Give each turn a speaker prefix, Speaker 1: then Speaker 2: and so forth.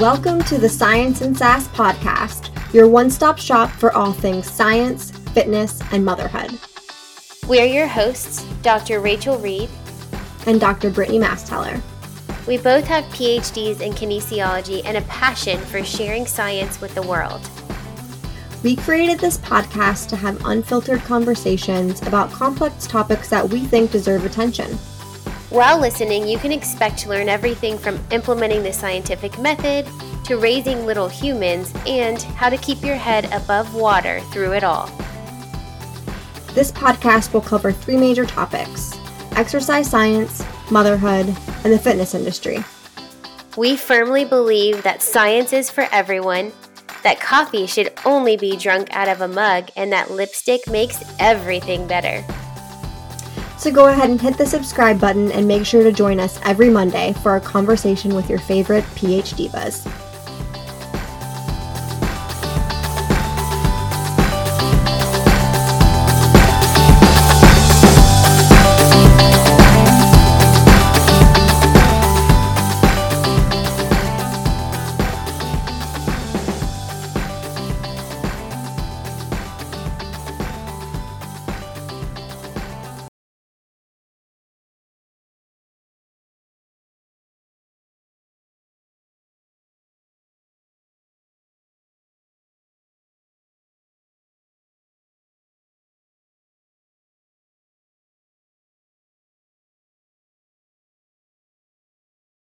Speaker 1: Welcome to the Science and Sass podcast, your one stop shop for all things science, fitness, and motherhood.
Speaker 2: We're your hosts, Dr. Rachel Reed
Speaker 1: and Dr. Brittany Masteller.
Speaker 2: We both have PhDs in kinesiology and a passion for sharing science with the world.
Speaker 1: We created this podcast to have unfiltered conversations about complex topics that we think deserve attention.
Speaker 2: While listening, you can expect to learn everything from implementing the scientific method to raising little humans and how to keep your head above water through it all.
Speaker 1: This podcast will cover three major topics exercise science, motherhood, and the fitness industry.
Speaker 2: We firmly believe that science is for everyone, that coffee should only be drunk out of a mug, and that lipstick makes everything better.
Speaker 1: So go ahead and hit the subscribe button and make sure to join us every Monday for our conversation with your favorite PhD buzz.